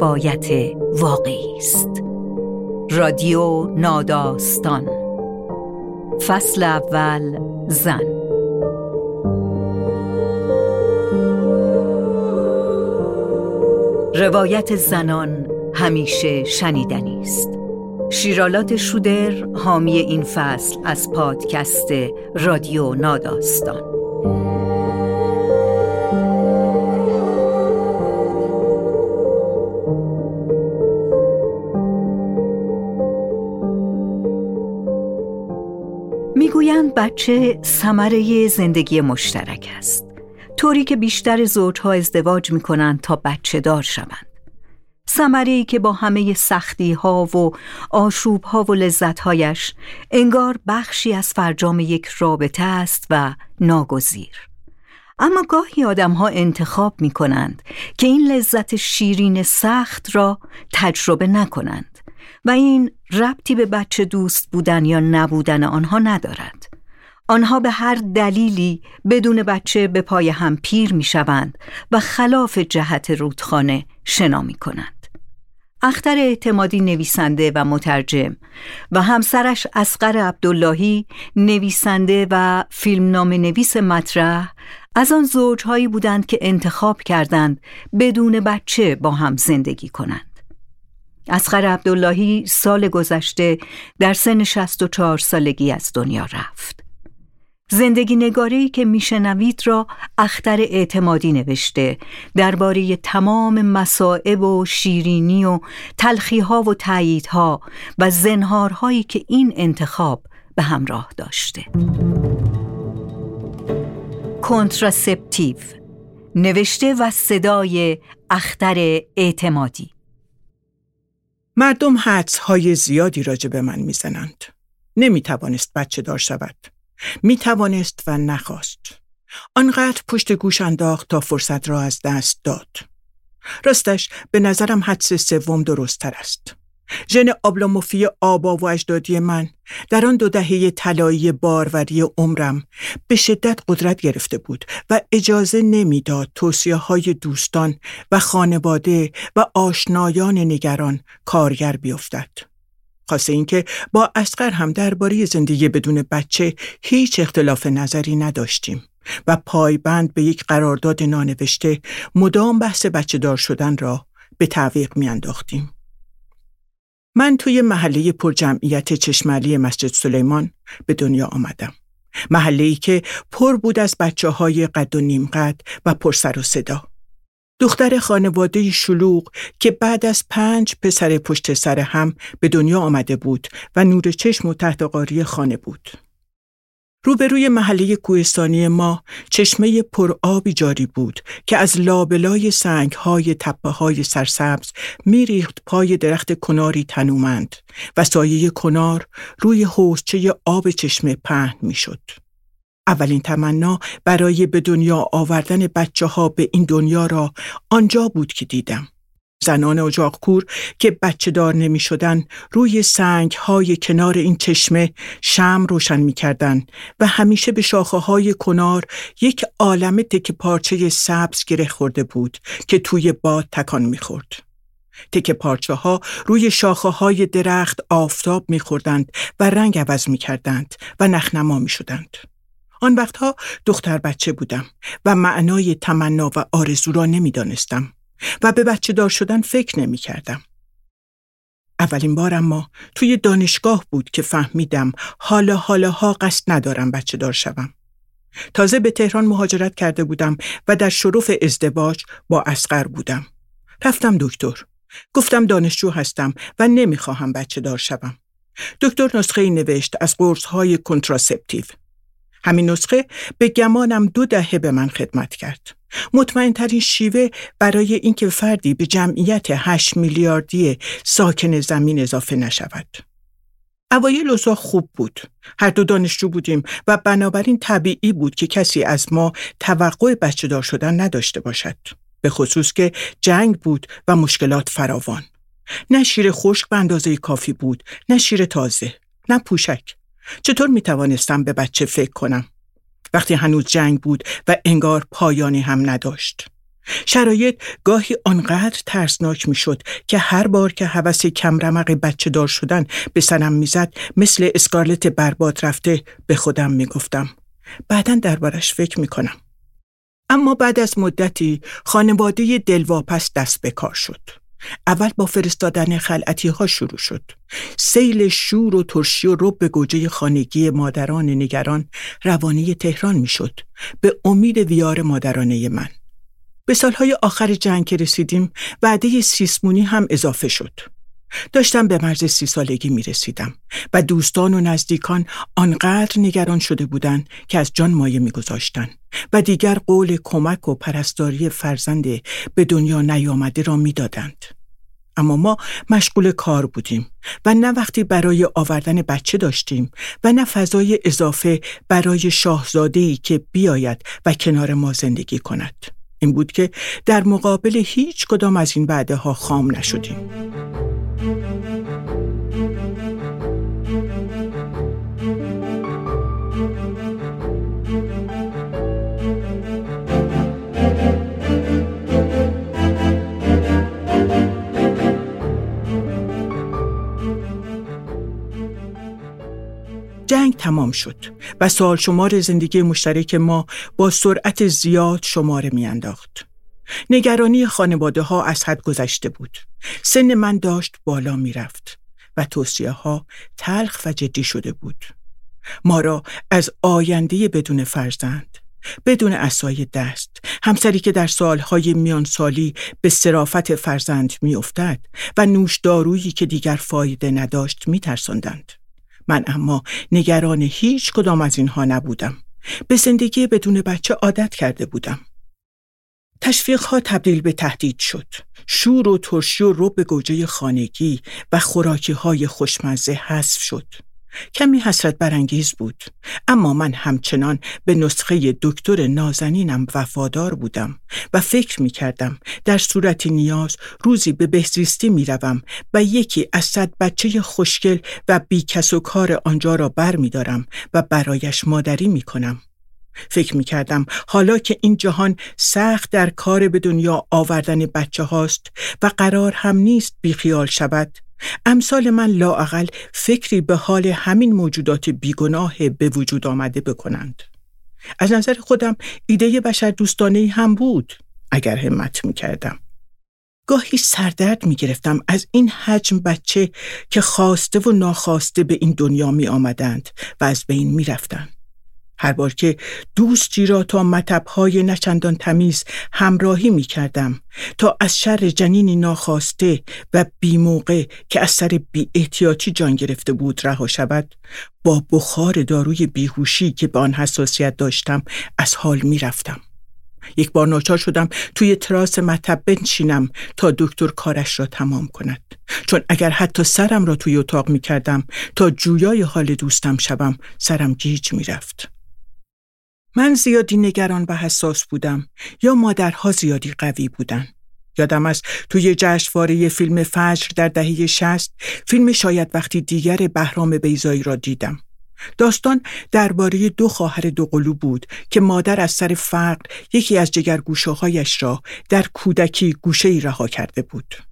روایت واقعی است. رادیو ناداستان. فصل اول زن. روایت زنان همیشه شنیدنی است. شیرالات شودر حامی این فصل از پادکست رادیو ناداستان. بچه ثمره زندگی مشترک است. طوری که بیشتر زوجها ازدواج می‌کنند تا بچه دار شوند. ثمره که با همه سختی ها و آشوب ها و لذت هایش انگار بخشی از فرجام یک رابطه است و ناگزیر. اما گاهی آدم ها انتخاب می کنند که این لذت شیرین سخت را تجربه نکنند و این ربطی به بچه دوست بودن یا نبودن آنها ندارد. آنها به هر دلیلی بدون بچه به پای هم پیر می شوند و خلاف جهت رودخانه شنا می کنند اختر اعتمادی نویسنده و مترجم و همسرش اسقر عبداللهی نویسنده و فیلمنامه نویس مطرح از آن زوجهایی بودند که انتخاب کردند بدون بچه با هم زندگی کنند. اسقر عبداللهی سال گذشته در سن 64 سالگی از دنیا رفت. زندگی نگاری که میشنوید را اختر اعتمادی نوشته درباره تمام مسائب و شیرینی و تلخیها و تاییدها و زنهارهایی که این انتخاب به همراه داشته کنتراسپتیو نوشته و صدای اختر اعتمادی مردم حدس های زیادی راجع به من می‌زنند. نمی توانست بچه دار شود. می توانست و نخواست. آنقدر پشت گوش انداخت تا فرصت را از دست داد. راستش به نظرم حدس سوم درستتر است. ژن آبلاموفی آبا و اجدادی من در آن دو دهه طلایی باروری عمرم به شدت قدرت گرفته بود و اجازه نمی‌داد توصیه های دوستان و خانواده و آشنایان نگران کارگر بیفتد. خاصه اینکه با اسقر هم درباره زندگی بدون بچه هیچ اختلاف نظری نداشتیم و پایبند به یک قرارداد نانوشته مدام بحث بچه دار شدن را به تعویق میانداختیم. من توی محله پرجمعیت چشمالی مسجد سلیمان به دنیا آمدم. محله ای که پر بود از بچه های قد و نیم قد و پر سر و صدا. دختر خانواده شلوغ که بعد از پنج پسر پشت سر هم به دنیا آمده بود و نور چشم و تحت قاری خانه بود. روبروی محله کوهستانی ما چشمه پرآبی جاری بود که از لابلای سنگ های تپه های سرسبز میریخت پای درخت کناری تنومند و سایه کنار روی حوزچه آب چشمه پهن می‌شد. اولین تمنا برای به دنیا آوردن بچه ها به این دنیا را آنجا بود که دیدم. زنان اجاق که بچه دار نمی شدن روی سنگ های کنار این چشمه شم روشن می کردن و همیشه به شاخه های کنار یک عالم تک پارچه سبز گره خورده بود که توی باد تکان می خورد. تک پارچه ها روی شاخه های درخت آفتاب می خوردند و رنگ عوض می کردند و نخنما می شدند. آن وقتها دختر بچه بودم و معنای تمنا و آرزو را نمی‌دانستم و به بچه دار شدن فکر نمی کردم. اولین بار اما توی دانشگاه بود که فهمیدم حالا حالا ها قصد ندارم بچه دار شوم. تازه به تهران مهاجرت کرده بودم و در شروف ازدواج با اسقر بودم. رفتم دکتر. گفتم دانشجو هستم و نمی‌خواهم بچه دار شوم. دکتر نسخه نوشت از قرص های کنتراسپتیو. همین نسخه به گمانم دو دهه به من خدمت کرد. مطمئن ترین شیوه برای اینکه فردی به جمعیت 8 میلیاردی ساکن زمین اضافه نشود. اوایل اوضاع خوب بود. هر دو دانشجو بودیم و بنابراین طبیعی بود که کسی از ما توقع بچه دار شدن نداشته باشد. به خصوص که جنگ بود و مشکلات فراوان. نه شیر خشک به اندازه کافی بود، نه شیر تازه، نه پوشک. چطور می توانستم به بچه فکر کنم؟ وقتی هنوز جنگ بود و انگار پایانی هم نداشت. شرایط گاهی آنقدر ترسناک می‌شد که هر بار که هوس کمرمق بچه دار شدن به سرم می‌زد مثل اسکارلت برباد رفته به خودم می‌گفتم بعدا دربارش فکر می‌کنم اما بعد از مدتی خانواده دلواپس دست به کار شد اول با فرستادن خلعتی ها شروع شد. سیل شور و ترشی و رب گوجه خانگی مادران نگران روانی تهران می شد. به امید ویار مادرانه من. به سالهای آخر جنگ رسیدیم وعده سیسمونی هم اضافه شد. داشتم به مرز سی سالگی می رسیدم و دوستان و نزدیکان آنقدر نگران شده بودند که از جان مایه می گذاشتن و دیگر قول کمک و پرستاری فرزند به دنیا نیامده را می دادند. اما ما مشغول کار بودیم و نه وقتی برای آوردن بچه داشتیم و نه فضای اضافه برای شاهزادهی که بیاید و کنار ما زندگی کند. این بود که در مقابل هیچ کدام از این بعده ها خام نشدیم. جنگ تمام شد و سال شمار زندگی مشترک ما با سرعت زیاد شماره میانداخت. نگرانی خانواده ها از حد گذشته بود. سن من داشت بالا می‌رفت و توصیه ها تلخ و جدی شده بود. ما را از آینده بدون فرزند بدون اسای دست همسری که در سالهای میان سالی به صرافت فرزند میافتد و نوش دارویی که دیگر فایده نداشت میترساندند من اما نگران هیچ کدام از اینها نبودم به زندگی بدون بچه عادت کرده بودم تشویق ها تبدیل به تهدید شد. شور و ترشی و رب گوجه خانگی و خوراکی های خوشمزه حذف شد. کمی حسرت برانگیز بود اما من همچنان به نسخه دکتر نازنینم وفادار بودم و فکر می کردم در صورت نیاز روزی به بهزیستی می روم و یکی از صد بچه خوشگل و بیکس و کار آنجا را بر می دارم و برایش مادری می کنم. فکر می کردم حالا که این جهان سخت در کار به دنیا آوردن بچه هاست و قرار هم نیست بیخیال شود امثال من لاعقل فکری به حال همین موجودات بیگناه به وجود آمده بکنند از نظر خودم ایده بشر دوستانه هم بود اگر همت می کردم گاهی سردرد می گرفتم از این حجم بچه که خواسته و ناخواسته به این دنیا می آمدند و از بین می رفتند. هر بار که دوستی را تا مطبهای نچندان تمیز همراهی می کردم تا از شر جنینی ناخواسته و بیموقع که از سر بی احتیاطی جان گرفته بود رها شود با بخار داروی بیهوشی که به آن حساسیت داشتم از حال می رفتم. یک بار ناچار شدم توی تراس مطب بنشینم تا دکتر کارش را تمام کند چون اگر حتی سرم را توی اتاق می کردم تا جویای حال دوستم شوم سرم گیج می رفت. من زیادی نگران و حساس بودم یا مادرها زیادی قوی بودن. یادم است توی جشنواره فیلم فجر در دهه شست فیلم شاید وقتی دیگر بهرام بیزایی را دیدم. داستان درباره دو خواهر دوقلو بود که مادر از سر فقر یکی از جگرگوشه هایش را در کودکی گوشه ای رها کرده بود.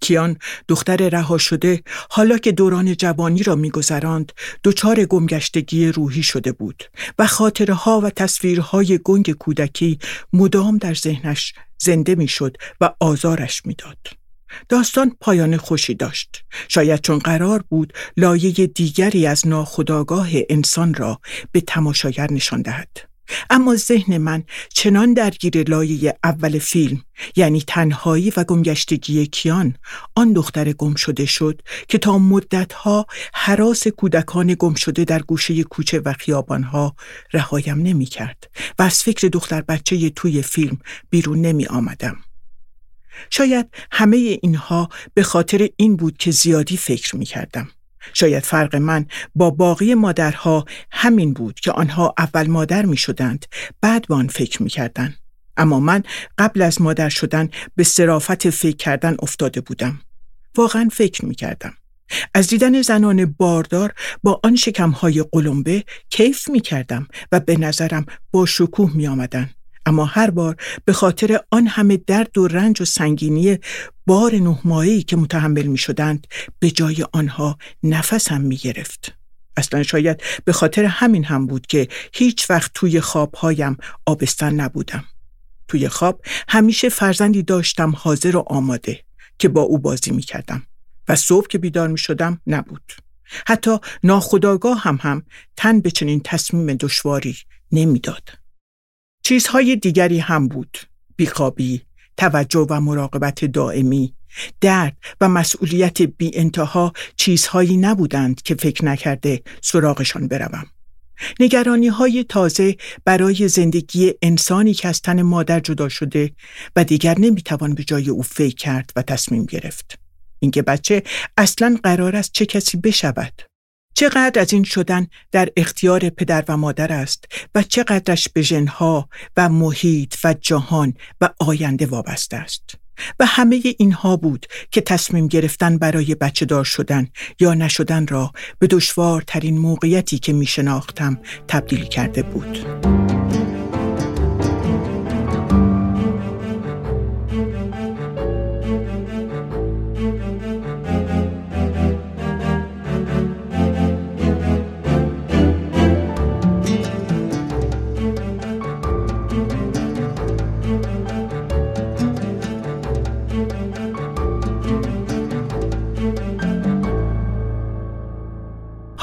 کیان دختر رها شده حالا که دوران جوانی را میگذراند دچار گمگشتگی روحی شده بود و خاطرها و تصویرهای گنگ کودکی مدام در ذهنش زنده می‌شد و آزارش می‌داد. داستان پایان خوشی داشت. شاید چون قرار بود لایه دیگری از ناخداگاه انسان را به تماشاگر نشان دهد. اما ذهن من چنان درگیر لایه اول فیلم یعنی تنهایی و گمگشتگی کیان آن دختر گم شده شد که تا مدتها حراس کودکان گم شده در گوشه کوچه و خیابانها رهایم نمی کرد و از فکر دختر بچه توی فیلم بیرون نمی آمدم. شاید همه اینها به خاطر این بود که زیادی فکر می کردم. شاید فرق من با باقی مادرها همین بود که آنها اول مادر می شدند بعد به آن فکر می کردن. اما من قبل از مادر شدن به صرافت فکر کردن افتاده بودم. واقعا فکر می کردم. از دیدن زنان باردار با آن شکمهای قلمبه کیف می کردم و به نظرم با شکوه می آمدن. اما هر بار به خاطر آن همه درد و رنج و سنگینی بار نهمایی که متحمل می شدند به جای آنها نفسم می گرفت. اصلا شاید به خاطر همین هم بود که هیچ وقت توی خوابهایم آبستن نبودم. توی خواب همیشه فرزندی داشتم حاضر و آماده که با او بازی می کردم و صبح که بیدار می شدم نبود. حتی ناخداگاه هم هم تن به چنین تصمیم دشواری نمی‌داد. چیزهای دیگری هم بود. بیخوابی، توجه و مراقبت دائمی، درد و مسئولیت بی انتها چیزهایی نبودند که فکر نکرده سراغشان بروم. نگرانی های تازه برای زندگی انسانی که از تن مادر جدا شده و دیگر نمی‌توان به جای او فکر کرد و تصمیم گرفت. اینکه بچه اصلا قرار است چه کسی بشود. چقدر از این شدن در اختیار پدر و مادر است و چقدرش به ژنها و محیط و جهان و آینده وابسته است. و همه اینها بود که تصمیم گرفتن برای بچه دار شدن یا نشدن را به دشوارترین موقعیتی که می شناختم تبدیل کرده بود.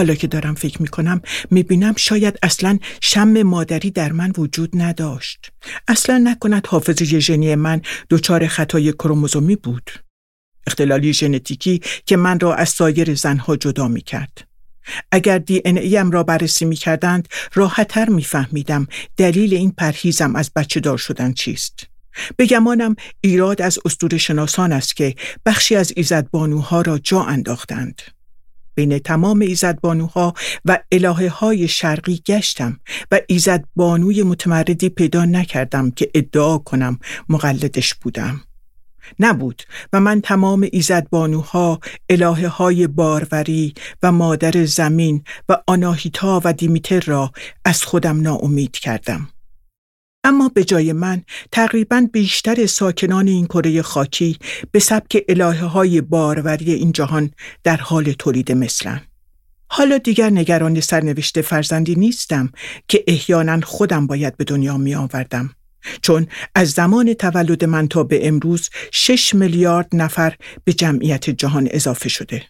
حالا که دارم فکر می‌کنم می‌بینم شاید اصلا شم مادری در من وجود نداشت. اصلا نکند حافظه ژنی من دچار خطای کروموزومی بود. اختلالی ژنتیکی که من را از سایر زنها جدا می‌کرد. اگر دی ان را بررسی می کردند راحتتر می فهمیدم دلیل این پرهیزم از بچه دار شدن چیست. بگمانم ایراد از استور شناسان است که بخشی از ایزدبانوها را جا انداختند. بین تمام ایزدبانوها و الهه های شرقی گشتم و ایزدبانوی متمردی پیدا نکردم که ادعا کنم مقلدش بودم. نبود و من تمام ایزدبانوها الهه های باروری و مادر زمین و آناهیتا و دیمیتر را از خودم ناامید کردم. اما به جای من تقریبا بیشتر ساکنان این کره خاکی به سبک الهه های باروری این جهان در حال تولید مثلن. حالا دیگر نگران سرنوشت فرزندی نیستم که احیانا خودم باید به دنیا می آوردم. چون از زمان تولد من تا به امروز 6 میلیارد نفر به جمعیت جهان اضافه شده.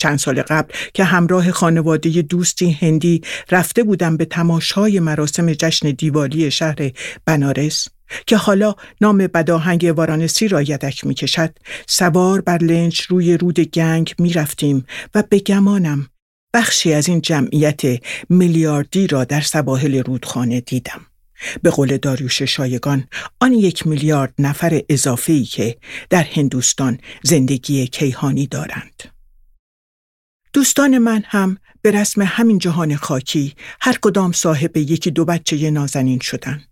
چند سال قبل که همراه خانواده دوستی هندی رفته بودم به تماشای مراسم جشن دیوالی شهر بنارس که حالا نام بداهنگ وارانسی را یدک می کشد سوار بر لنج روی رود گنگ می رفتیم و به گمانم بخشی از این جمعیت میلیاردی را در سواحل رودخانه دیدم. به قول داریوش شایگان آن یک میلیارد نفر اضافه‌ای که در هندوستان زندگی کیهانی دارند. دوستان من هم به رسم همین جهان خاکی هر کدام صاحب یکی دو بچه نازنین شدند.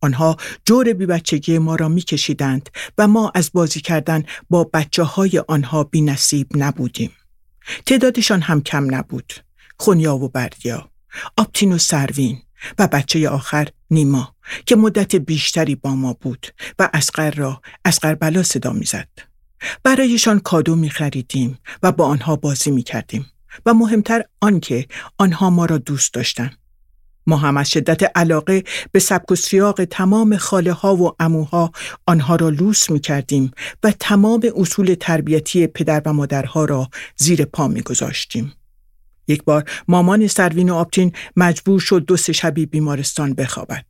آنها جور بی بچگی ما را می کشیدند و ما از بازی کردن با بچه های آنها بی نصیب نبودیم. تعدادشان هم کم نبود. خونیا و بردیا، آپتین و سروین و بچه آخر نیما که مدت بیشتری با ما بود و اسقر را اسقر بلا صدا می‌زد. برایشان کادو می خریدیم و با آنها بازی می کردیم و مهمتر آنکه آنها ما را دوست داشتن. ما هم از شدت علاقه به سبک و سیاق تمام خاله ها و اموها آنها را لوس می کردیم و تمام اصول تربیتی پدر و مادرها را زیر پا می گذاشتیم. یک بار مامان سروین و آپتین مجبور شد دو سه شبی بیمارستان بخوابد.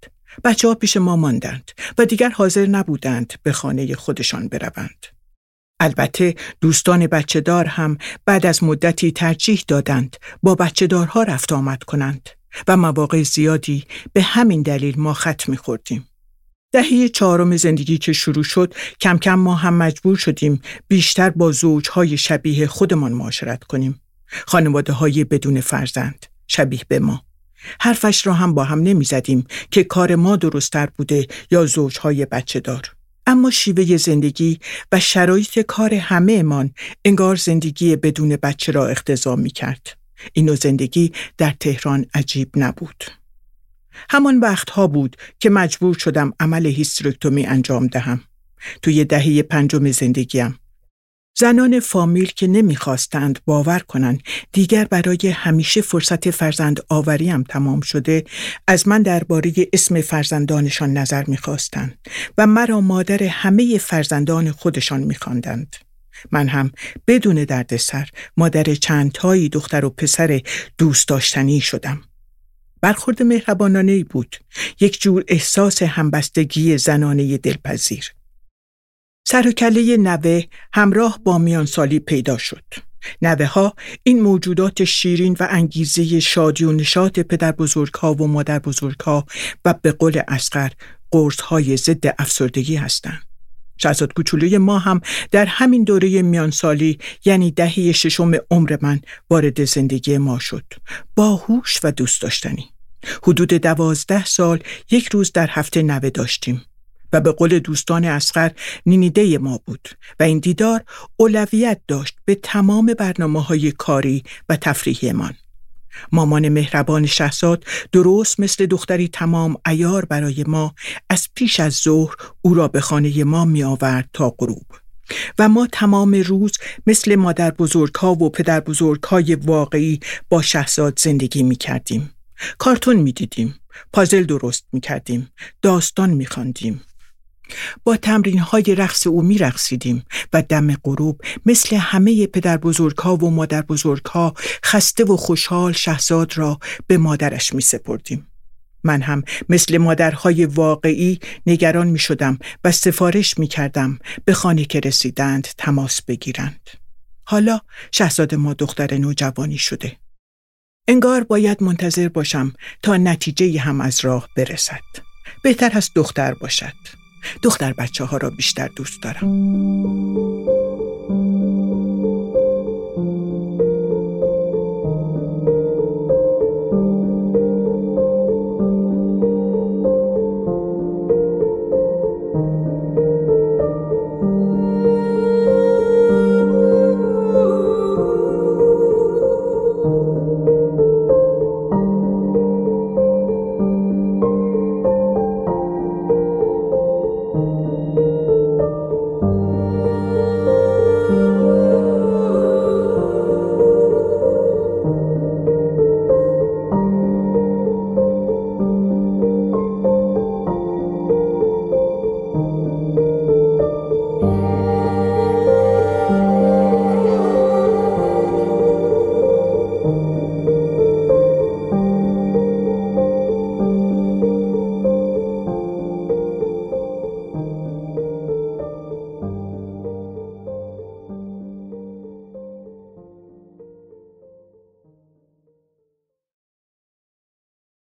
بچه ها پیش ما ماندند و دیگر حاضر نبودند به خانه خودشان بروند. البته دوستان بچه دار هم بعد از مدتی ترجیح دادند با بچه دارها رفت آمد کنند و مواقع زیادی به همین دلیل ما خط میخوردیم. دهه چهارم زندگی که شروع شد کم کم ما هم مجبور شدیم بیشتر با زوجهای شبیه خودمان معاشرت کنیم. خانواده های بدون فرزند شبیه به ما. حرفش را هم با هم نمی زدیم که کار ما درستتر بوده یا زوجهای بچه دار. اما شیوه زندگی و شرایط کار همه امان انگار زندگی بدون بچه را اختضا می کرد. اینو زندگی در تهران عجیب نبود. همان وقتها بود که مجبور شدم عمل هیسترکتومی انجام دهم. توی دهه پنجم زندگیم. زنان فامیل که نمی‌خواستند باور کنند دیگر برای همیشه فرصت فرزند آوریم تمام شده از من درباره اسم فرزندانشان نظر می‌خواستند و مرا مادر همه فرزندان خودشان میخواندند. من هم بدون دردسر مادر چند تایی دختر و پسر دوست داشتنی شدم. برخورد مهربانانه بود. یک جور احساس همبستگی زنانه دلپذیر. سر و کله نوه همراه با میانسالی پیدا شد. نوه ها این موجودات شیرین و انگیزه شادی و نشاط پدر بزرگ ها و مادر بزرگ ها و به قول اسقر قرص های ضد افسردگی هستند. شهزاد کوچولوی ما هم در همین دوره میانسالی یعنی دهه ششم عمر من وارد زندگی ما شد. باهوش و دوست داشتنی. حدود دوازده سال یک روز در هفته نوه داشتیم. و به قول دوستان اسقر نینیده ما بود و این دیدار اولویت داشت به تمام برنامه های کاری و تفریحیمان. مامان مهربان شهزاد درست مثل دختری تمام ایار برای ما از پیش از ظهر او را به خانه ما می آورد تا غروب و ما تمام روز مثل مادر بزرگ ها و پدر بزرگ های واقعی با شهزاد زندگی می کردیم. کارتون می دیدیم. پازل درست می کردیم. داستان می خاندیم. با تمرین های رقص او می رقصیدیم و دم غروب مثل همه پدر بزرگ ها و مادر بزرگ ها خسته و خوشحال شهزاد را به مادرش می سپردیم. من هم مثل مادرهای واقعی نگران می شدم و سفارش می کردم به خانه که رسیدند تماس بگیرند. حالا شهزاد ما دختر نوجوانی شده. انگار باید منتظر باشم تا نتیجه هم از راه برسد. بهتر است دختر باشد. دختر بچه ها را بیشتر دوست دارم.